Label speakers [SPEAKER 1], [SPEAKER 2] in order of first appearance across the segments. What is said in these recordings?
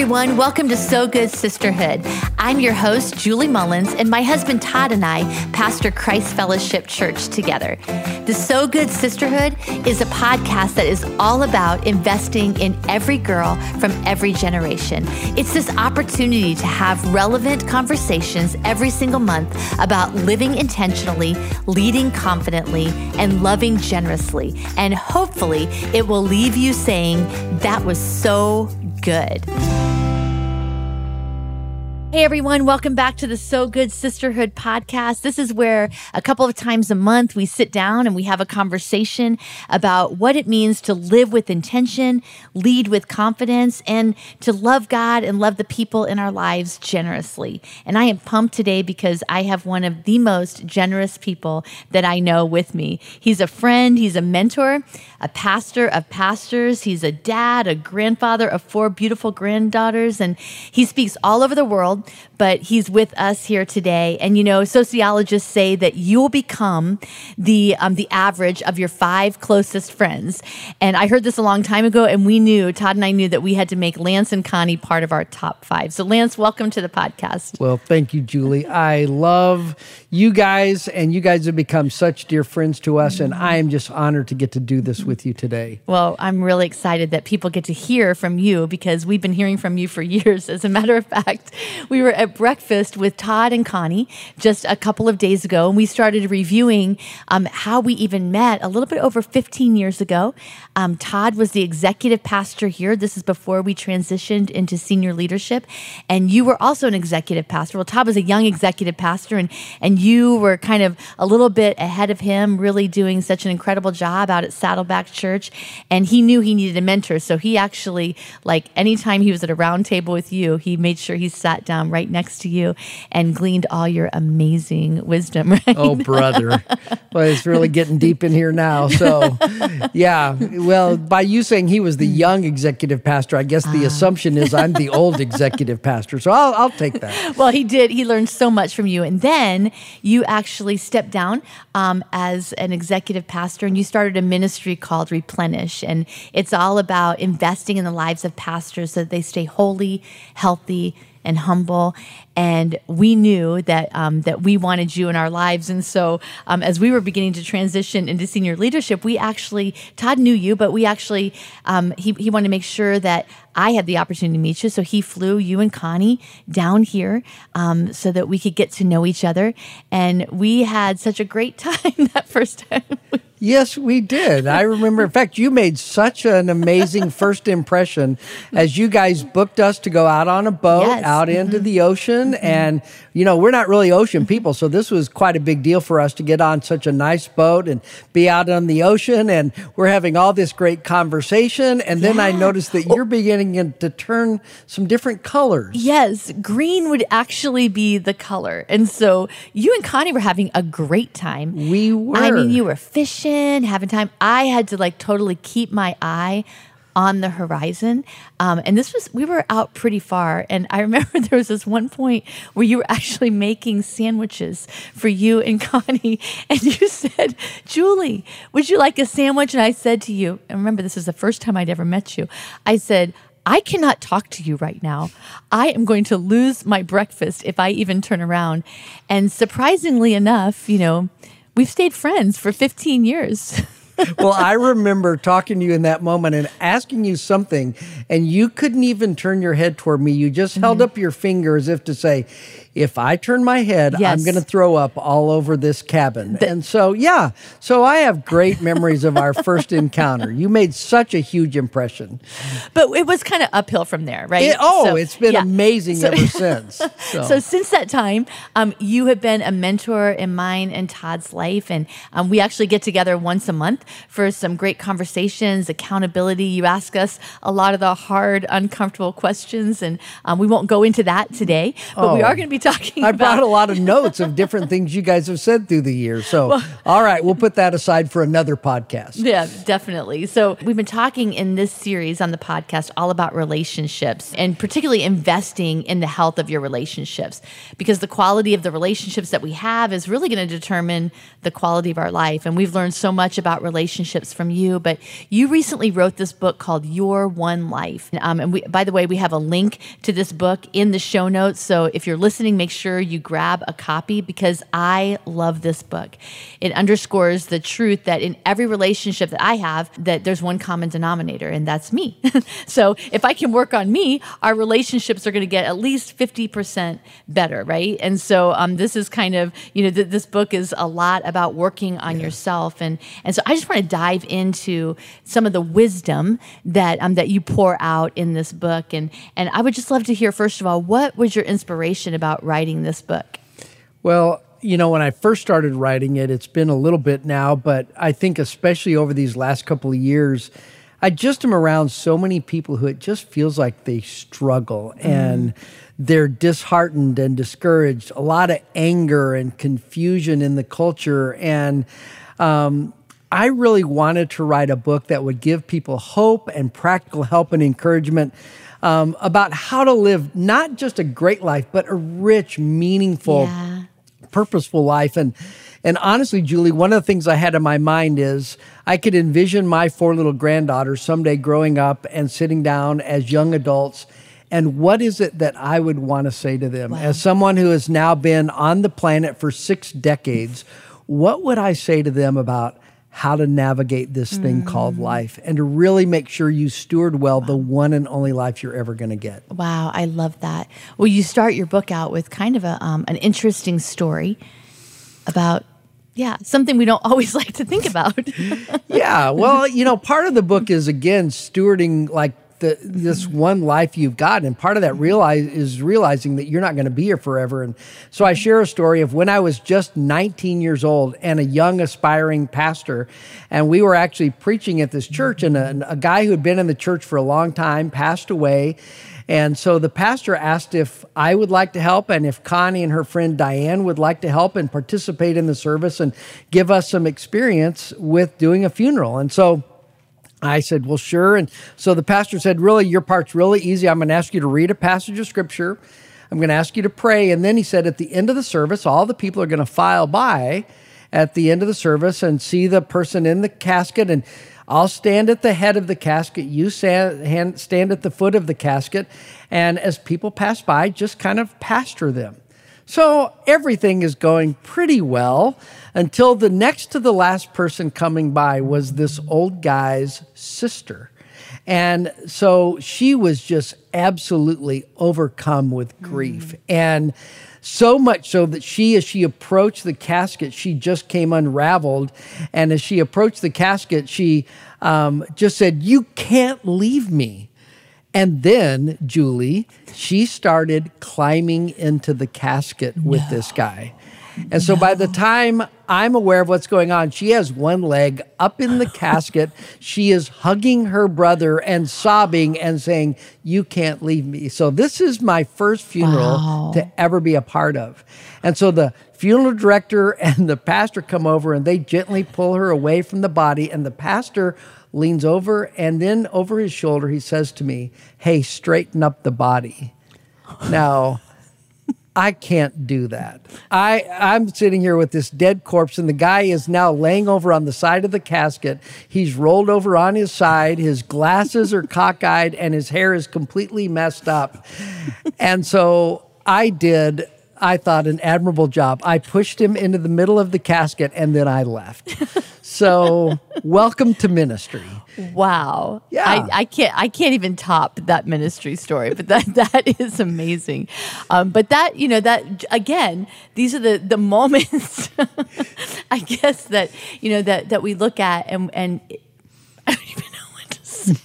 [SPEAKER 1] everyone. Welcome to So Good Sisterhood. I'm your host, Julie Mullins, and my husband Todd and I pastor Christ Fellowship Church together. The So Good Sisterhood is a podcast that is all about investing in every girl from every generation. It's this opportunity to have relevant conversations every single month about living intentionally, leading confidently, and loving generously. And hopefully, it will leave you saying, That was so good. Hey everyone, welcome back to the So Good Sisterhood podcast. This is where a couple of times a month we sit down and we have a conversation about what it means to live with intention, lead with confidence, and to love God and love the people in our lives generously. And I am pumped today because I have one of the most generous people that I know with me. He's a friend, he's a mentor, a pastor of pastors, he's a dad, a grandfather of four beautiful granddaughters, and he speaks all over the world but he's with us here today. And you know, sociologists say that you'll become the um, the average of your five closest friends. And I heard this a long time ago, and we knew Todd and I knew that we had to make Lance and Connie part of our top five. So, Lance, welcome to the podcast.
[SPEAKER 2] Well, thank you, Julie. I love you guys, and you guys have become such dear friends to us, and I am just honored to get to do this with you today.
[SPEAKER 1] Well, I'm really excited that people get to hear from you because we've been hearing from you for years. As a matter of fact, we were at breakfast with Todd and Connie just a couple of days ago, and we started reviewing um, how we even met a little bit over 15 years ago. Um, Todd was the executive pastor here. This is before we transitioned into senior leadership, and you were also an executive pastor. Well, Todd was a young executive pastor, and and you were kind of a little bit ahead of him, really doing such an incredible job out at Saddleback Church. And he knew he needed a mentor, so he actually like anytime he was at a round table with you, he made sure he sat down right next to you and gleaned all your amazing wisdom. Right?
[SPEAKER 2] Oh, brother. well, it's really getting deep in here now. So, yeah. Well, by you saying he was the young executive pastor, I guess the uh. assumption is I'm the old executive pastor. So I'll, I'll take that.
[SPEAKER 1] Well, he did. He learned so much from you. And then you actually stepped down um, as an executive pastor and you started a ministry called Replenish. And it's all about investing in the lives of pastors so that they stay holy, healthy, and humble. And we knew that um, that we wanted you in our lives. And so, um, as we were beginning to transition into senior leadership, we actually Todd knew you, but we actually um, he he wanted to make sure that I had the opportunity to meet you. So he flew you and Connie down here um, so that we could get to know each other. And we had such a great time that first time.
[SPEAKER 2] Yes, we did. I remember. In fact, you made such an amazing first impression as you guys booked us to go out on a boat yes. out into mm-hmm. the ocean. Mm-hmm. And, you know, we're not really ocean people. So this was quite a big deal for us to get on such a nice boat and be out on the ocean. And we're having all this great conversation. And then yeah. I noticed that you're beginning to turn some different colors.
[SPEAKER 1] Yes, green would actually be the color. And so you and Connie were having a great time.
[SPEAKER 2] We were.
[SPEAKER 1] I mean, you were fishing having time. I had to like totally keep my eye on the horizon. Um, and this was, we were out pretty far. And I remember there was this one point where you were actually making sandwiches for you and Connie. And you said, Julie, would you like a sandwich? And I said to you, and remember, this is the first time I'd ever met you. I said, I cannot talk to you right now. I am going to lose my breakfast if I even turn around. And surprisingly enough, you know, We've stayed friends for 15 years.
[SPEAKER 2] well, I remember talking to you in that moment and asking you something, and you couldn't even turn your head toward me. You just mm-hmm. held up your finger as if to say, if I turn my head, yes. I'm going to throw up all over this cabin. The- and so, yeah, so I have great memories of our first encounter. You made such a huge impression.
[SPEAKER 1] But it was kind of uphill from there, right?
[SPEAKER 2] It, oh, so, it's been yeah. amazing so, ever since.
[SPEAKER 1] So. so. since that time, um, you have been a mentor in mine and Todd's life. And um, we actually get together once a month for some great conversations, accountability. You ask us a lot of the hard, uncomfortable questions. And um, we won't go into that today, but oh. we are going to be talking
[SPEAKER 2] I brought a lot of notes of different things you guys have said through the years. So, well, all right, we'll put that aside for another podcast.
[SPEAKER 1] Yeah, definitely. So, we've been talking in this series on the podcast all about relationships and particularly investing in the health of your relationships because the quality of the relationships that we have is really going to determine the quality of our life. And we've learned so much about relationships relationships from you, but you recently wrote this book called Your One Life. Um, and we, by the way, we have a link to this book in the show notes. So if you're listening, make sure you grab a copy because I love this book. It underscores the truth that in every relationship that I have, that there's one common denominator, and that's me. so if I can work on me, our relationships are going to get at least 50% better, right? And so um, this is kind of, you know, th- this book is a lot about working on yeah. yourself. And, and so I just want to dive into some of the wisdom that, um, that you pour out in this book. And, and I would just love to hear, first of all, what was your inspiration about writing this book?
[SPEAKER 2] Well, you know, when I first started writing it, it's been a little bit now, but I think especially over these last couple of years, I just am around so many people who it just feels like they struggle mm. and they're disheartened and discouraged. A lot of anger and confusion in the culture. And um, I really wanted to write a book that would give people hope and practical help and encouragement. Um, about how to live not just a great life, but a rich, meaningful, yeah. purposeful life. And and honestly, Julie, one of the things I had in my mind is I could envision my four little granddaughters someday growing up and sitting down as young adults. And what is it that I would want to say to them? Wow. As someone who has now been on the planet for six decades, what would I say to them about how to navigate this thing mm. called life and to really make sure you steward well wow. the one and only life you're ever going to get.
[SPEAKER 1] Wow, I love that. Well, you start your book out with kind of a um, an interesting story about yeah, something we don't always like to think about.
[SPEAKER 2] yeah, well, you know, part of the book is again stewarding like the, this one life you've got, and part of that realize is realizing that you're not going to be here forever. And so I share a story of when I was just 19 years old and a young aspiring pastor, and we were actually preaching at this church, and a, a guy who had been in the church for a long time passed away, and so the pastor asked if I would like to help and if Connie and her friend Diane would like to help and participate in the service and give us some experience with doing a funeral. And so I said, Well, sure. And so the pastor said, Really, your part's really easy. I'm going to ask you to read a passage of scripture. I'm going to ask you to pray. And then he said, At the end of the service, all the people are going to file by at the end of the service and see the person in the casket. And I'll stand at the head of the casket, you stand, at the foot of the casket, and as people pass by, just kind of pastor them. So everything is going pretty well until the next to the last person coming by was this old guy's sister. And so she was just absolutely overcome with grief. Mm. And so much so that she, as she approached the casket, she just came unraveled. And as she approached the casket, she um, just said, You can't leave me. And then, Julie, she started climbing into the casket with no. this guy. And so no. by the time I'm aware of what's going on, she has one leg up in the casket. She is hugging her brother and sobbing and saying, You can't leave me. So this is my first funeral wow. to ever be a part of. And so the funeral director and the pastor come over and they gently pull her away from the body. And the pastor leans over and then over his shoulder, he says to me, Hey, straighten up the body. Now, I can't do that. I, I'm sitting here with this dead corpse, and the guy is now laying over on the side of the casket. He's rolled over on his side. His glasses are cockeyed, and his hair is completely messed up. And so I did I thought, an admirable job. I pushed him into the middle of the casket and then I left. So, welcome to ministry.
[SPEAKER 1] Wow. Yeah. I, I, can't I can't even top that ministry story, but that that is amazing. Um, but that, you know, that again, these are the the moments I guess that, you know, that that we look at and and I don't even know what to say.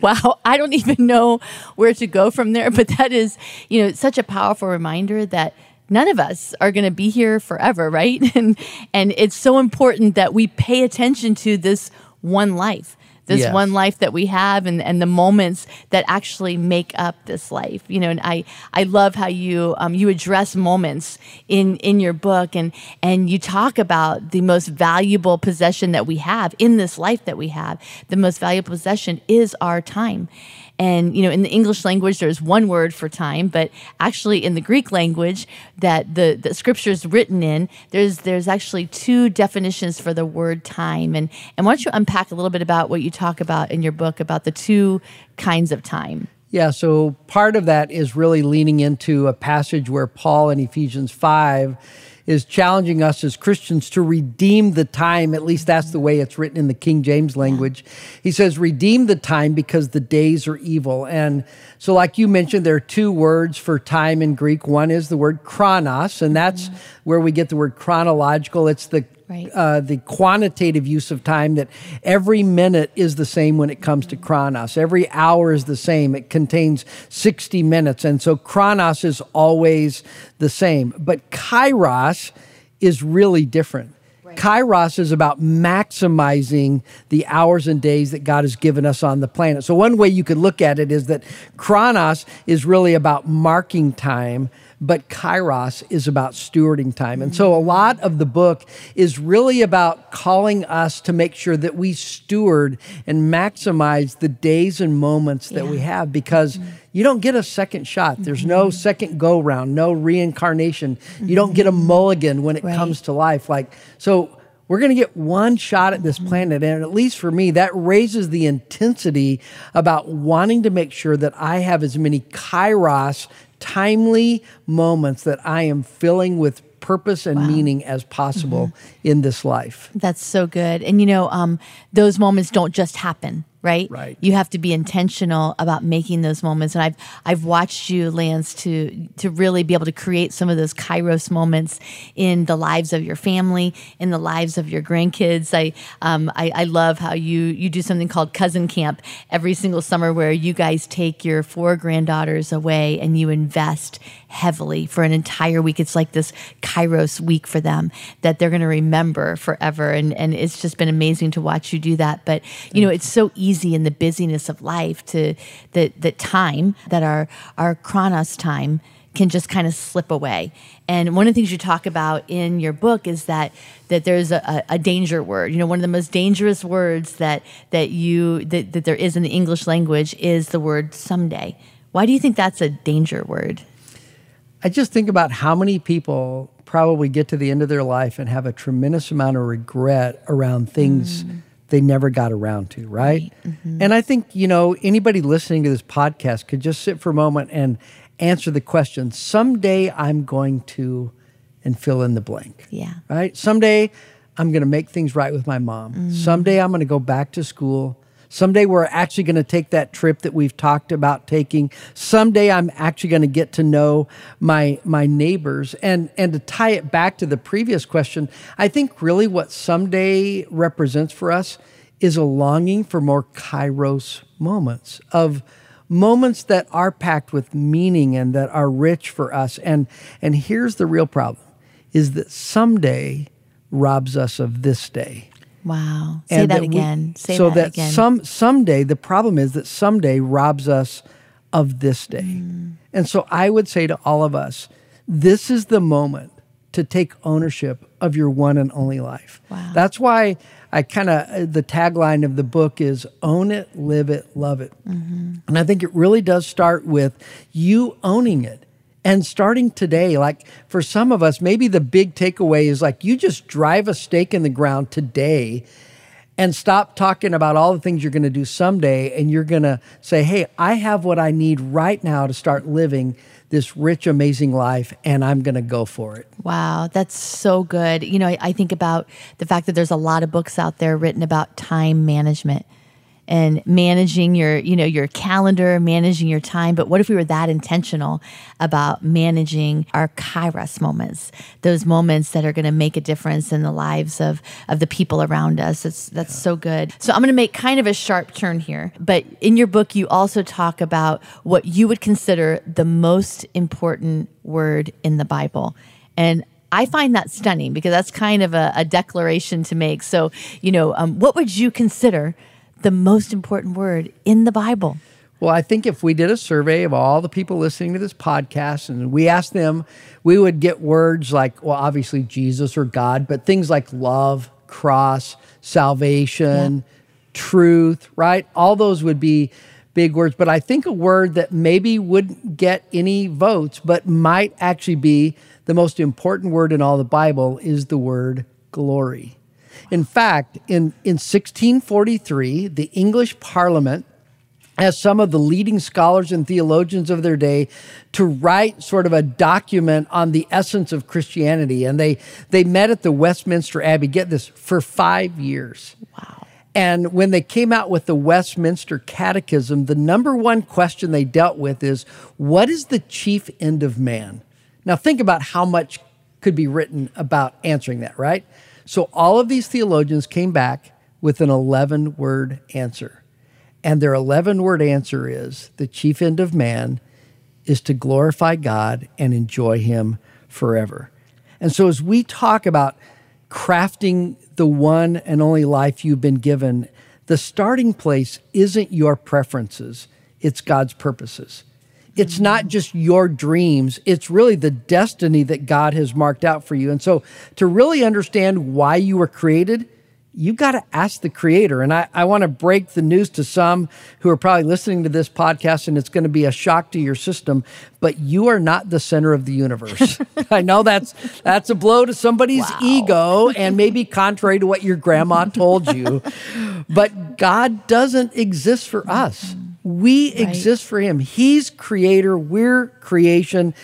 [SPEAKER 1] wow, I don't even know where to go from there. But that is, you know, such a powerful reminder that none of us are going to be here forever, right? And and it's so important that we pay attention to this one life this yes. one life that we have and, and the moments that actually make up this life you know and i i love how you um, you address moments in in your book and and you talk about the most valuable possession that we have in this life that we have the most valuable possession is our time And, you know, in the English language, there's one word for time, but actually in the Greek language that the, the scripture is written in, there's, there's actually two definitions for the word time. And, and why don't you unpack a little bit about what you talk about in your book about the two kinds of time?
[SPEAKER 2] Yeah, so part of that is really leaning into a passage where Paul in Ephesians 5 is challenging us as Christians to redeem the time. At least that's the way it's written in the King James language. He says, redeem the time because the days are evil. And so, like you mentioned, there are two words for time in Greek. One is the word chronos, and that's where we get the word chronological. It's the Right. Uh, the quantitative use of time that every minute is the same when it comes to chronos. Every hour is the same. It contains 60 minutes. And so chronos is always the same. But kairos is really different. Right. Kairos is about maximizing the hours and days that God has given us on the planet. So, one way you could look at it is that Chronos is really about marking time, but kairos is about stewarding time. And so a lot of the book is really about calling us to make sure that we steward and maximize the days and moments that yeah. we have because mm-hmm. you don't get a second shot. There's mm-hmm. no second go round, no reincarnation. Mm-hmm. You don't get a mm-hmm. mulligan when it right. comes to life. Like, so we're going to get one shot at this planet. And at least for me, that raises the intensity about wanting to make sure that I have as many kairos timely moments that I am filling with purpose and wow. meaning as possible mm-hmm. in this life.
[SPEAKER 1] That's so good. And you know, um, those moments don't just happen right?
[SPEAKER 2] Right.
[SPEAKER 1] You have to be intentional about making those moments. And I've I've watched you, Lance, to to really be able to create some of those Kairos moments in the lives of your family, in the lives of your grandkids. I um I, I love how you you do something called cousin camp every single summer where you guys take your four granddaughters away and you invest heavily for an entire week. It's like this Kairos week for them that they're going to remember forever. And, and it's just been amazing to watch you do that. But, you know, it's so easy in the busyness of life to, that, that time, that our, our chronos time can just kind of slip away. And one of the things you talk about in your book is that that there's a, a, danger word. You know, one of the most dangerous words that that you that, that there is in the English language is the word someday. Why do you think that's a danger word?
[SPEAKER 2] I just think about how many people probably get to the end of their life and have a tremendous amount of regret around things mm. they never got around to, right? right. Mm-hmm. And I think, you know, anybody listening to this podcast could just sit for a moment and answer the question someday I'm going to, and fill in the blank.
[SPEAKER 1] Yeah.
[SPEAKER 2] Right? Someday I'm going to make things right with my mom. Mm. Someday I'm going to go back to school. Someday we're actually going to take that trip that we've talked about taking. Someday I'm actually going to get to know my my neighbors. And and to tie it back to the previous question, I think really what someday represents for us is a longing for more kairos moments of moments that are packed with meaning and that are rich for us. And and here's the real problem is that someday robs us of this day.
[SPEAKER 1] Wow. Say and that, that again. We, Say
[SPEAKER 2] so
[SPEAKER 1] that,
[SPEAKER 2] that
[SPEAKER 1] again.
[SPEAKER 2] some someday the problem is that someday robs us of this day. Mm. And so I would say to all of us, this is the moment to take ownership of your one and only life.
[SPEAKER 1] Wow.
[SPEAKER 2] That's why I kind of the tagline of the book is own it, live it, love it. Mm-hmm. And I think it really does start with you owning it and starting today, like for some of us, maybe the big takeaway is like you just drive a stake in the ground today and stop talking about all the things you're going to do someday. And you're going to say, hey, I have what I need right now to start living this rich, amazing life, and I'm going to go for it.
[SPEAKER 1] Wow, that's so good. You know, I, think about the fact that there's a lot of books out there written about time management and managing your you know your calendar managing your time but what if we were that intentional about managing our kairos moments those moments that are going to make a difference in the lives of of the people around us it's that's yeah. so good so i'm going to make kind of a sharp turn here but in your book you also talk about what you would consider the most important word in the bible and I find that stunning because that's kind of a, a declaration to make. So, you know, um, what would you consider the most important word in the Bible?
[SPEAKER 2] Well, I think if we did a survey of all the people listening to this podcast and we asked them, we would get words like, well, obviously Jesus or God, but things like love, cross, salvation, yeah. truth, right? All those would be big words, but I think a word that maybe wouldn't get any votes, but might actually be the most important word in all the Bible is the word glory. In fact, in, in 1643, the English Parliament as some of the leading scholars and theologians of their day to write sort of a document on the essence of Christianity. And they, they met at the Westminster Abbey, get this, for five years.
[SPEAKER 1] Wow.
[SPEAKER 2] And when they came out with the Westminster Catechism, the number one question they dealt with is what is the chief end of man? Now, think about how much could be written about answering that, right? So, all of these theologians came back with an 11 word answer. And their 11 word answer is the chief end of man is to glorify God and enjoy Him forever. And so, as we talk about crafting the one and only life you've been given, the starting place isn't your preferences, it's God's purposes. It's not just your dreams, it's really the destiny that God has marked out for you. And so, to really understand why you were created, you've got to ask the creator. And I, I want to break the news to some who are probably listening to this podcast and it's going to be a shock to your system, but you are not the center of the universe. I know that's that's a blow to somebody's wow. ego and maybe contrary to what your grandma told you. but God doesn't exist for us. We right. exist for him. He's creator, we're creation.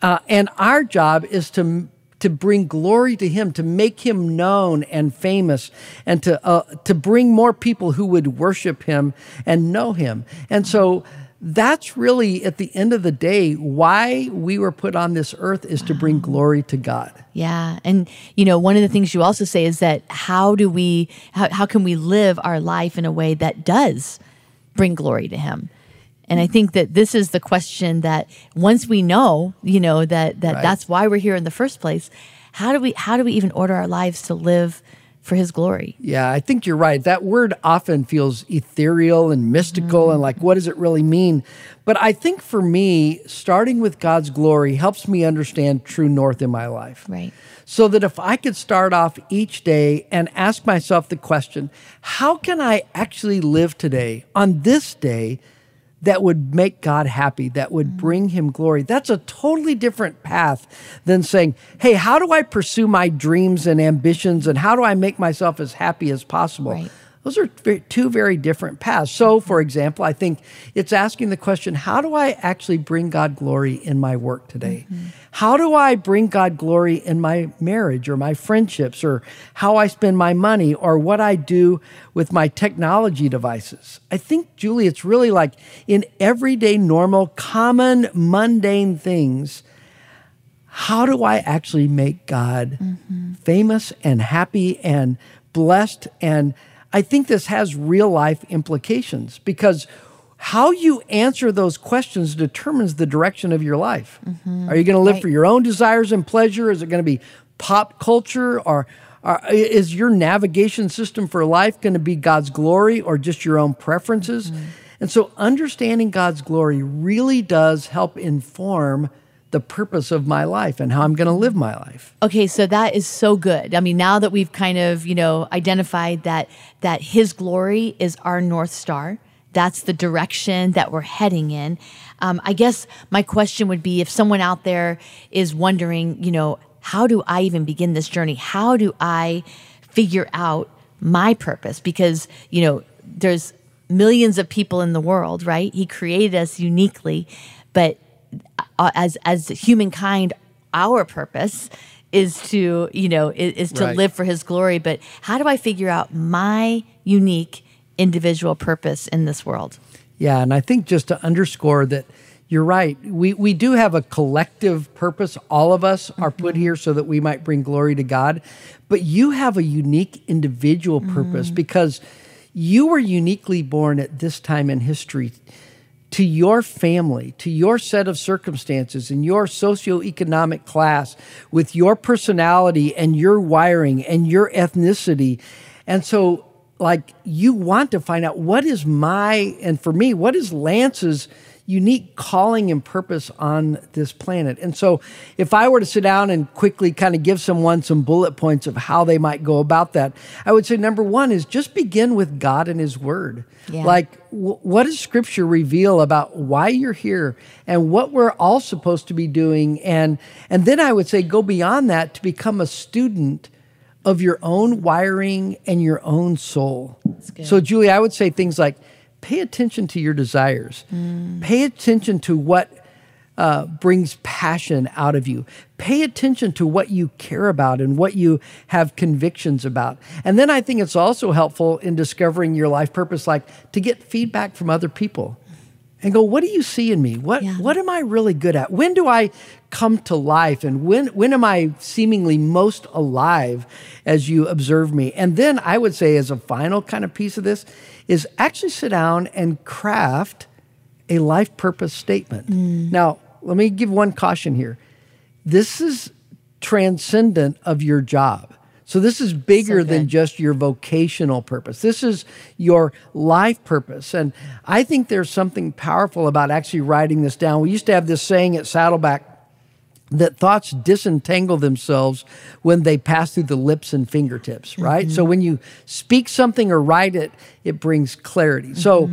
[SPEAKER 2] Uh, and our job is to to bring glory to him, to make him known and famous, and to, uh, to bring more people who would worship him and know him. And so that's really, at the end of the day, why we were put on this earth is to bring glory to God.
[SPEAKER 1] Yeah. And, you know, one of the things you also say is that how do we, how, how can we live our life in a way that does bring glory to him? And I think that this is the question that once we know, you know, that that right. that's why we're here in the first place, how do we how do we even order our lives to live for his glory?
[SPEAKER 2] Yeah, I think you're right. That word often feels ethereal and mystical mm-hmm. and like what does it really mean? But I think for me, starting with God's glory helps me understand true north in my life.
[SPEAKER 1] Right.
[SPEAKER 2] So that if I could start off each day and ask myself the question, how can I actually live today on this day? that would make God happy, that would mm-hmm. bring him glory. That's a totally different path than saying, hey, how do I pursue my dreams and ambitions and how do I make myself as happy as possible? Right. Those are two very different paths. So, for example, I think it's asking the question how do I actually bring God glory in my work today? Mm-hmm. How do I bring God glory in my marriage or my friendships or how I spend my money or what I do with my technology devices? I think, Julie, it's really like in everyday, normal, common, mundane things. How do I actually make God mm-hmm. famous and happy and blessed and I think this has real life implications because how you answer those questions determines the direction of your life. Mm-hmm. Are you going to live right. for your own desires and pleasure? Is it going to be pop culture or, or is your navigation system for life going to be God's glory or just your own preferences? Mm-hmm. And so understanding God's glory really does help inform the purpose of my life and how I'm going to live my life.
[SPEAKER 1] Okay, so that is so good. I mean, now that we've kind of, you know, identified that that his glory is our north star, that's the direction that we're heading in. Um, I guess my question would be if someone out there is wondering, you know, how do I even begin this journey? How do I figure out my purpose? Because, you know, there's millions of people in the world, right? He created us uniquely, but as as humankind, our purpose is to you know is, is to right. live for His glory. But how do I figure out my unique individual purpose in this world?
[SPEAKER 2] Yeah, and I think just to underscore that you're right. We we do have a collective purpose. All of us are put mm-hmm. here so that we might bring glory to God. But you have a unique individual purpose mm. because you were uniquely born at this time in history to your family, to your set of circumstances and your socioeconomic class, with your personality and your wiring and your ethnicity. And so, like, you want to find out what is my, and for me, what is Lance's unique calling and purpose on this planet. And so, if I were to sit down and quickly kind of give someone some bullet points of how they might go about that, I would say number one is just begin with God and His Word. Yeah. Like, w- what does Scripture reveal about why you're here and what we're all supposed to be doing? And and then I would say go beyond that to become a student of your own wiring and your own soul. So, Julie, I would say things like pay attention to your desires, mm. pay attention to what uh, brings passion out of you. Pay attention to what you care about and what you have convictions about. And then I think it's also helpful in discovering your life purpose, like to get feedback from other people and go, what do you see in me? What yeah. what am I really good at? When do I come to life? And when when am I seemingly most alive as you observe me? And then I would say, as a final kind of piece of this, is actually sit down and craft a life purpose statement. Mm. Now, let me give one caution here. This is transcendent of your job. So this is bigger so than just your vocational purpose. This is your life purpose. And I think there's something powerful about actually writing this down. We used to have this saying at Saddleback that thoughts disentangle themselves when they pass through the lips and fingertips, right? Mm-hmm. So when you speak something or write it, it brings clarity. Mm-hmm. So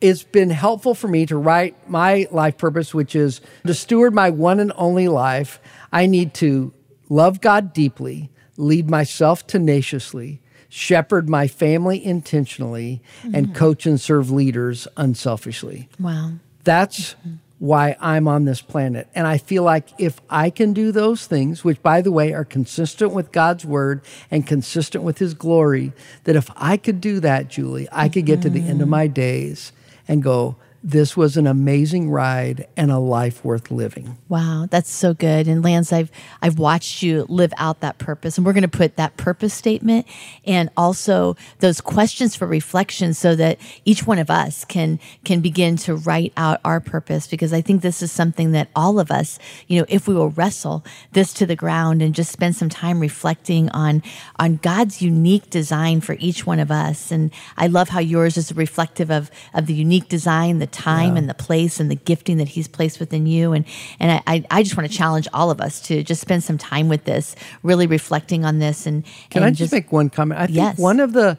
[SPEAKER 2] it's been helpful for me to write my life purpose, which is to steward my one and only life. I need to love God deeply lead myself tenaciously, shepherd my family intentionally, mm-hmm. and coach and serve leaders unselfishly.
[SPEAKER 1] Wow.
[SPEAKER 2] That's mm-hmm. why I'm on this planet. And I feel like if I can do those things, which by the way are consistent with God's word and consistent with his glory, that if I could do that, Julie, I could get to the end of mm-hmm. my days and go, this was an amazing ride and a life worth living.
[SPEAKER 1] Wow, that's so good. And Lance, I've I've watched you live out that purpose, and we're going to put that purpose statement and also those questions for reflection, so that each one of us can can begin to write out our purpose. Because I think this is something that all of us, you know, if we will wrestle this to the ground and just spend some time reflecting on on God's unique design for each one of us. And I love how yours is reflective of of the unique design, the time yeah. and the place and the gifting that He's placed within you. And and I, I just want to challenge all of us to just spend some time with this, really reflecting on this. And
[SPEAKER 2] can
[SPEAKER 1] and
[SPEAKER 2] I just, just make one comment? I think yes. one of the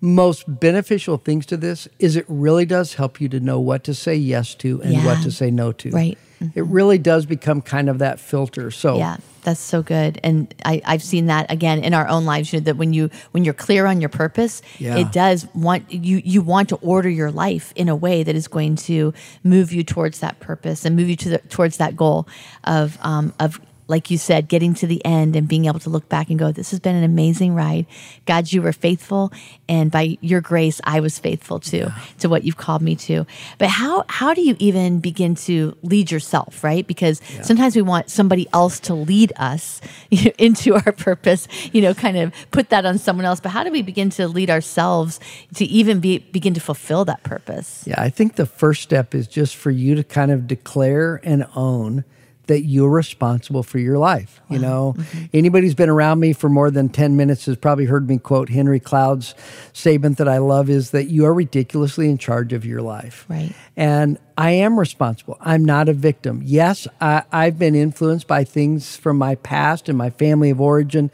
[SPEAKER 2] most beneficial things to this is it really does help you to know what to say yes to and yeah. what to say no to.
[SPEAKER 1] Right.
[SPEAKER 2] Mm-hmm. It really does become kind of that filter. So
[SPEAKER 1] yeah, that's so good. And I, I've seen that again in our own lives. You know, that when you when you're clear on your purpose, yeah. it does want you you want to order your life in a way that is going to move you towards that purpose and move you to the, towards that goal of um, of like you said, getting to the end and being able to look back and go, this has been an amazing ride. God, you were faithful. And by your grace, I was faithful too, yeah. to what you've called me to. But how, how do you even begin to lead yourself, right? Because yeah. sometimes we want somebody else to lead us you know, into our purpose, you know, kind of put that on someone else. But how do we begin to lead ourselves to even be, begin to fulfill that purpose?
[SPEAKER 2] Yeah, I think the first step is just for you to kind of declare and own that you're responsible for your life. Wow. You know, mm-hmm. anybody who's been around me for more than 10 minutes has probably heard me quote Henry Cloud's statement that I love is that you are ridiculously in charge of your life.
[SPEAKER 1] Right.
[SPEAKER 2] And I am responsible. I'm not a victim. Yes, I, I've been influenced by things from my past and my family of origin,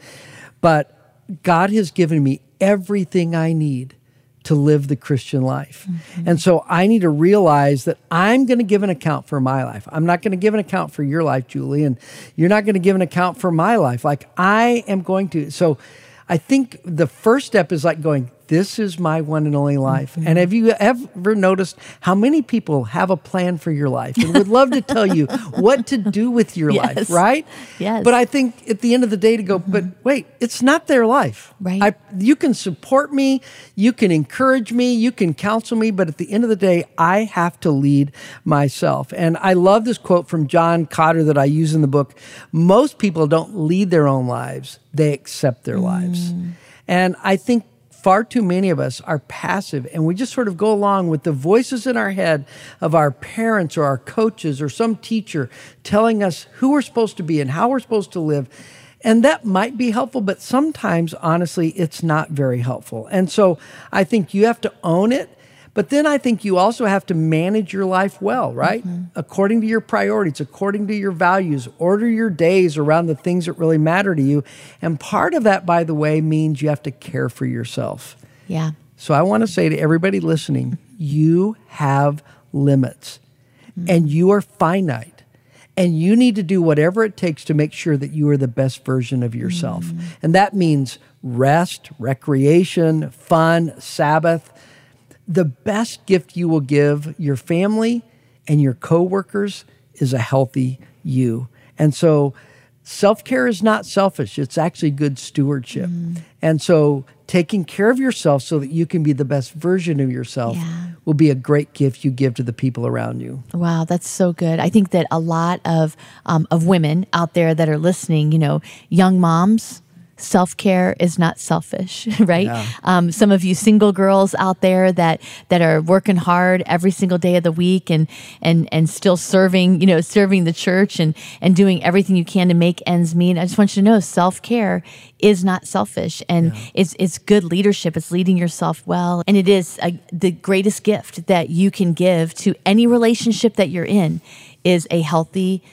[SPEAKER 2] but God has given me everything I need to live the Christian life. Mm-hmm. And so I need to realize that I'm going to give an account for my life. I'm not going to give an account for your life, Julie, and you're not going to give an account for my life. Like I am going to. So I think the first step is like going, this is my one and only life. Mm-hmm. And have you ever noticed how many people have a plan for your life and would love to tell you what to do with your yes. life, right?
[SPEAKER 1] Yes.
[SPEAKER 2] But I think at the end of the day to go, mm-hmm. but wait, it's not their life.
[SPEAKER 1] Right.
[SPEAKER 2] I, you can support me, you can encourage me, you can counsel me, but at the end of the day, I have to lead myself. And I love this quote from John Kotter that I use in the book. Most people don't lead their own lives, they accept their mm. lives. And I think far too many of us are passive and we just sort of go along with the voices in our head of our parents or our coaches or some teacher telling us who we're supposed to be and how we're supposed to live. And that might be helpful, but sometimes, honestly, it's not very helpful. And so I think you have to own it. But then I think you also have to manage your life well, right? Mm-hmm. According to your priorities, according to your values, order your days around the things that really matter to you. And part of that, by the way, means you have to care for yourself.
[SPEAKER 1] Yeah.
[SPEAKER 2] So I want to say to everybody listening, you have limits mm-hmm. and you are finite. And you need to do whatever it takes to make sure that you are the best version of yourself. Mm-hmm. And that means rest, recreation, fun, Sabbath. The best gift you will give your family and your coworkers is a healthy you. And so self care is not selfish, it's actually good stewardship. Mm. And so taking care of yourself so that you can be the best version of yourself yeah. will be a great gift you give to the people around you.
[SPEAKER 1] Wow, that's so good. I think that a lot of um, of women out there that are listening, you know, young moms, self care is not selfish, right? Um, some of you single girls out there that that are working hard every single day of the week and and and still serving, you know, serving the church and and doing everything you can to make ends meet. I just want you to know self care is not selfish and yeah. it's it's good leadership. It's leading yourself well, and it is a, the greatest gift that you can give to any relationship that you're in is a healthy.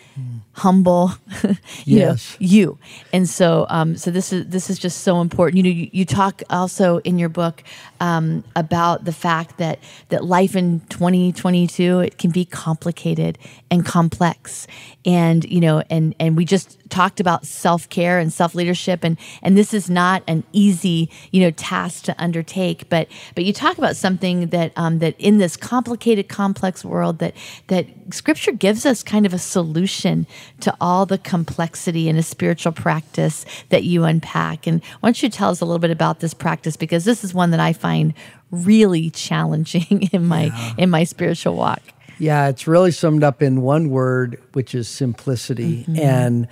[SPEAKER 1] Humble, you yes. know, you. And so, um, so this is this is just so important. You know, you, you talk also in your book um, about the fact that that life in 2022 it can be complicated and complex, and you know, and and we just talked about self care and self leadership, and and this is not an easy you know task to undertake. But but you talk about something that um, that in this complicated, complex world that that Scripture gives us kind of a solution to all the complexity in a spiritual practice that you unpack. And why don't you tell us a little bit about this practice because this is one that I find really challenging in my yeah. in my spiritual walk.
[SPEAKER 2] Yeah, it's really summed up in one word, which is simplicity. Mm-hmm. And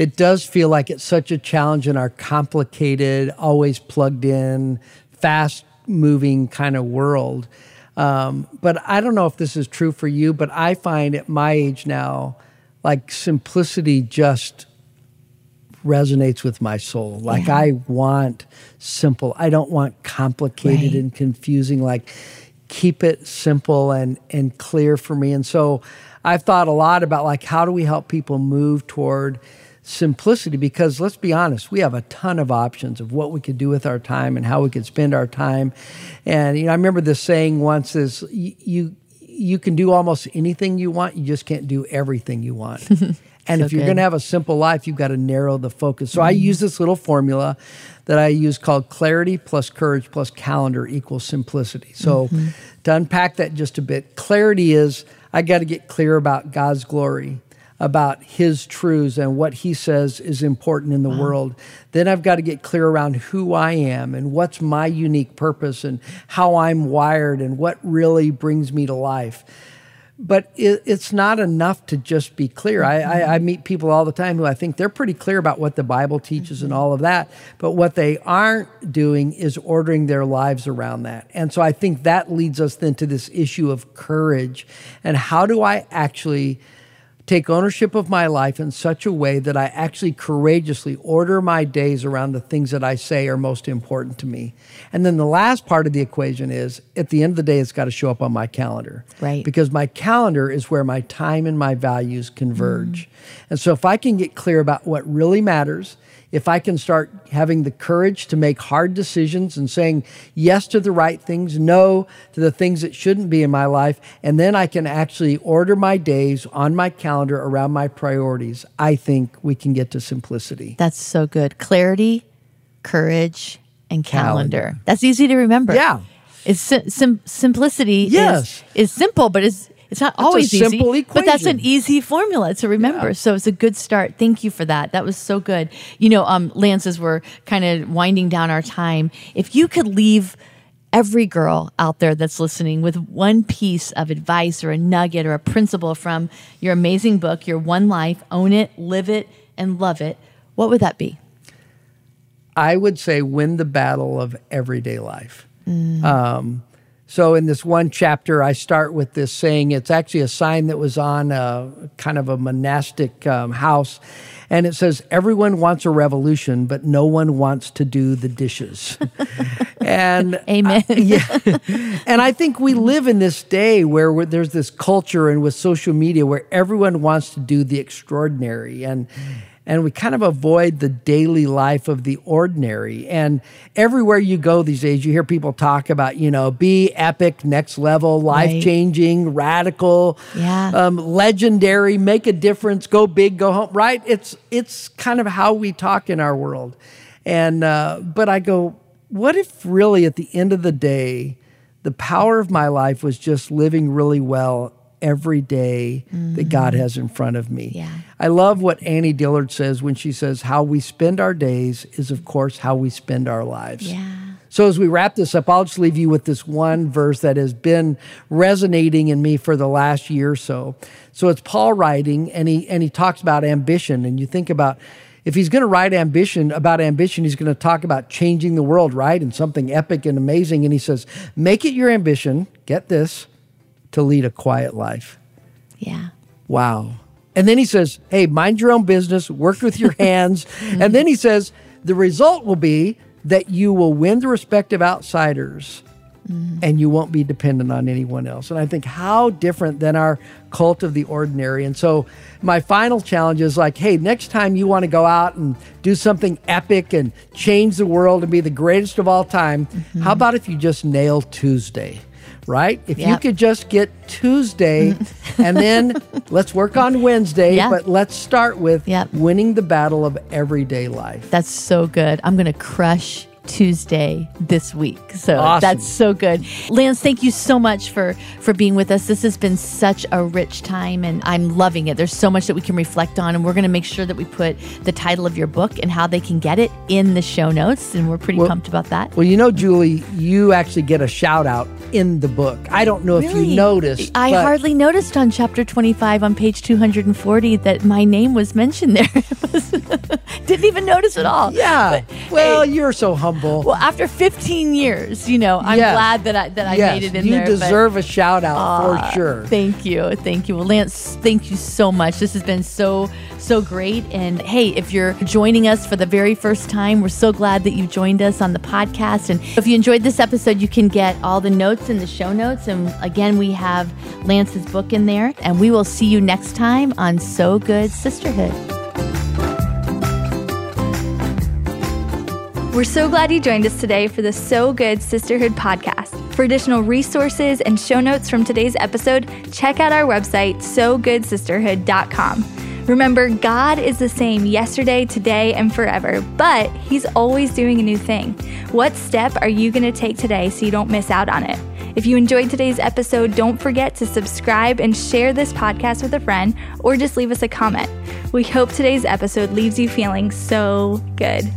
[SPEAKER 2] it does feel like it's such a challenge in our complicated, always plugged in, fast moving kind of world. Um, but I don't know if this is true for you, but I find at my age now, like simplicity just resonates with my soul. Like yeah. I want simple. I don't want complicated right. and confusing. Like keep it simple and and clear for me. And so I've thought a lot about like how do we help people move toward simplicity because let's be honest we have a ton of options of what we could do with our time and how we could spend our time. And you know i remember this saying once is you you can do almost anything you want you just can't do everything you want. And so if you're going to have a simple life you've got to narrow the focus. So mm-hmm. i use this little formula that i use called clarity plus courage plus calendar equals simplicity. So mm-hmm. to unpack that just a bit clarity is i got to get clear about god's glory about his truths and what he says is important in the wow. world. Then I've got to get clear around who I am and what's my unique purpose and how I'm wired and what really brings me to life. But it, it's not enough to just be clear. I, I, I, meet people all the time who I think they're pretty clear about what the Bible teaches mm-hmm. and all of that. But what they aren't doing is ordering their lives around that. And so I think that leads us then to this issue of courage and how do I actually take ownership of my life in such a way that I actually courageously order my days around the things that I say are most important to me. And then the last part of the equation is at the end of the day, it's got to show up on my calendar.
[SPEAKER 1] Right.
[SPEAKER 2] Because my calendar is where my time and my values converge. Mm. And so if I can get clear about what really matters, if I can start having the courage to make hard decisions and saying yes to the right things, no to the things that shouldn't be in my life, and then I can actually order my days on my calendar around my priorities, I think we can get to simplicity.
[SPEAKER 1] That's so good. Clarity, courage, and calendar. calendar. That's easy to remember.
[SPEAKER 2] Yeah.
[SPEAKER 1] It's sim- simplicity
[SPEAKER 2] yes.
[SPEAKER 1] is, is simple, but it's it's not
[SPEAKER 2] that's
[SPEAKER 1] always
[SPEAKER 2] easy,
[SPEAKER 1] equation. but that's an easy formula to remember. Yeah. So it's a good start. Thank you for that. That was so good. You know, um, Lance, as we're kind of winding down our time, if you could leave every girl out there that's listening with one piece of advice or a nugget or a principle from your amazing book, Your One Life, Own It, Live It, and Love It, what would that be?
[SPEAKER 2] I would say win the battle of everyday life. Mm. Um, So in this one chapter, I start with this saying. It's actually a sign that was on a kind of a monastic um, house, and it says, "Everyone wants a revolution, but no one wants to do the dishes."
[SPEAKER 1] and amen.
[SPEAKER 2] I, yeah, and I think we live in this day where there's this culture, and with social media, where everyone wants to do the extraordinary, and and we kind of avoid the daily life of the ordinary. And everywhere you go these days, you hear people talk about, you know, be epic, next level, life changing, right. radical,
[SPEAKER 1] yeah.
[SPEAKER 2] um, legendary, make a difference, go big, go home. Right? It's it's kind of how we talk in our world. And uh, but I go, what if really at the end of the day, the power of my life was just living really well every day mm-hmm. that God has in front of me.
[SPEAKER 1] Yeah.
[SPEAKER 2] I love what Annie Dillard says when she says, How we spend our days is, of course, how we spend our lives.
[SPEAKER 1] Yeah.
[SPEAKER 2] So, as we wrap this up, I'll just leave you with this one verse that has been resonating in me for the last year or so. So, it's Paul writing, and he, and he talks about ambition. And you think about if he's going to write ambition about ambition, he's going to talk about changing the world, right? And something epic and amazing. And he says, Make it your ambition, get this, to lead a quiet life.
[SPEAKER 1] Yeah.
[SPEAKER 2] Wow. And then he says, hey, mind your own business, work with your hands. and then he says, the result will be that you will win the respect of outsiders mm-hmm. and you won't be dependent on anyone else. And I think how different than our cult of the ordinary. And so my final challenge is like, hey, next time you want to go out and do something epic and change the world and be the greatest of all time, mm-hmm. how about if you just nail Tuesday? Right? If yep. you could just get Tuesday and then let's work on Wednesday, but let's start with yep. winning the battle of everyday life.
[SPEAKER 1] That's so good. I'm going to crush Tuesday this week. So
[SPEAKER 2] awesome.
[SPEAKER 1] that's so good. Lance, thank you so much for for being with us. This has been such a rich time and I'm loving it. There's so much that we can reflect on and we're going to make sure that we put the title of your book and how they can get it in the show notes and we're pretty well, pumped about that.
[SPEAKER 2] Well, you know Julie, you actually get a shout out in the book. I don't know
[SPEAKER 1] really?
[SPEAKER 2] if you noticed.
[SPEAKER 1] I hardly noticed on chapter 25 on page 240 that my name was mentioned there. Didn't even notice at all.
[SPEAKER 2] Yeah. But, well, hey, you're so humble.
[SPEAKER 1] Well, after 15 years, you know, I'm yes. glad that I that I
[SPEAKER 2] yes.
[SPEAKER 1] made it in
[SPEAKER 2] you
[SPEAKER 1] there.
[SPEAKER 2] You deserve but, a shout out uh, for sure.
[SPEAKER 1] Thank you. Thank you. Well, Lance, thank you so much. This has been so so great. And hey, if you're joining us for the very first time, we're so glad that you joined us on the podcast. And if you enjoyed this episode, you can get all the notes in the show notes. And again, we have Lance's book in there. And we will see you next time on So Good Sisterhood.
[SPEAKER 3] We're so glad you joined us today for the So Good Sisterhood podcast. For additional resources and show notes from today's episode, check out our website, sogoodsisterhood.com. Remember, God is the same yesterday, today, and forever, but He's always doing a new thing. What step are you going to take today so you don't miss out on it? If you enjoyed today's episode, don't forget to subscribe and share this podcast with a friend or just leave us a comment. We hope today's episode leaves you feeling so good.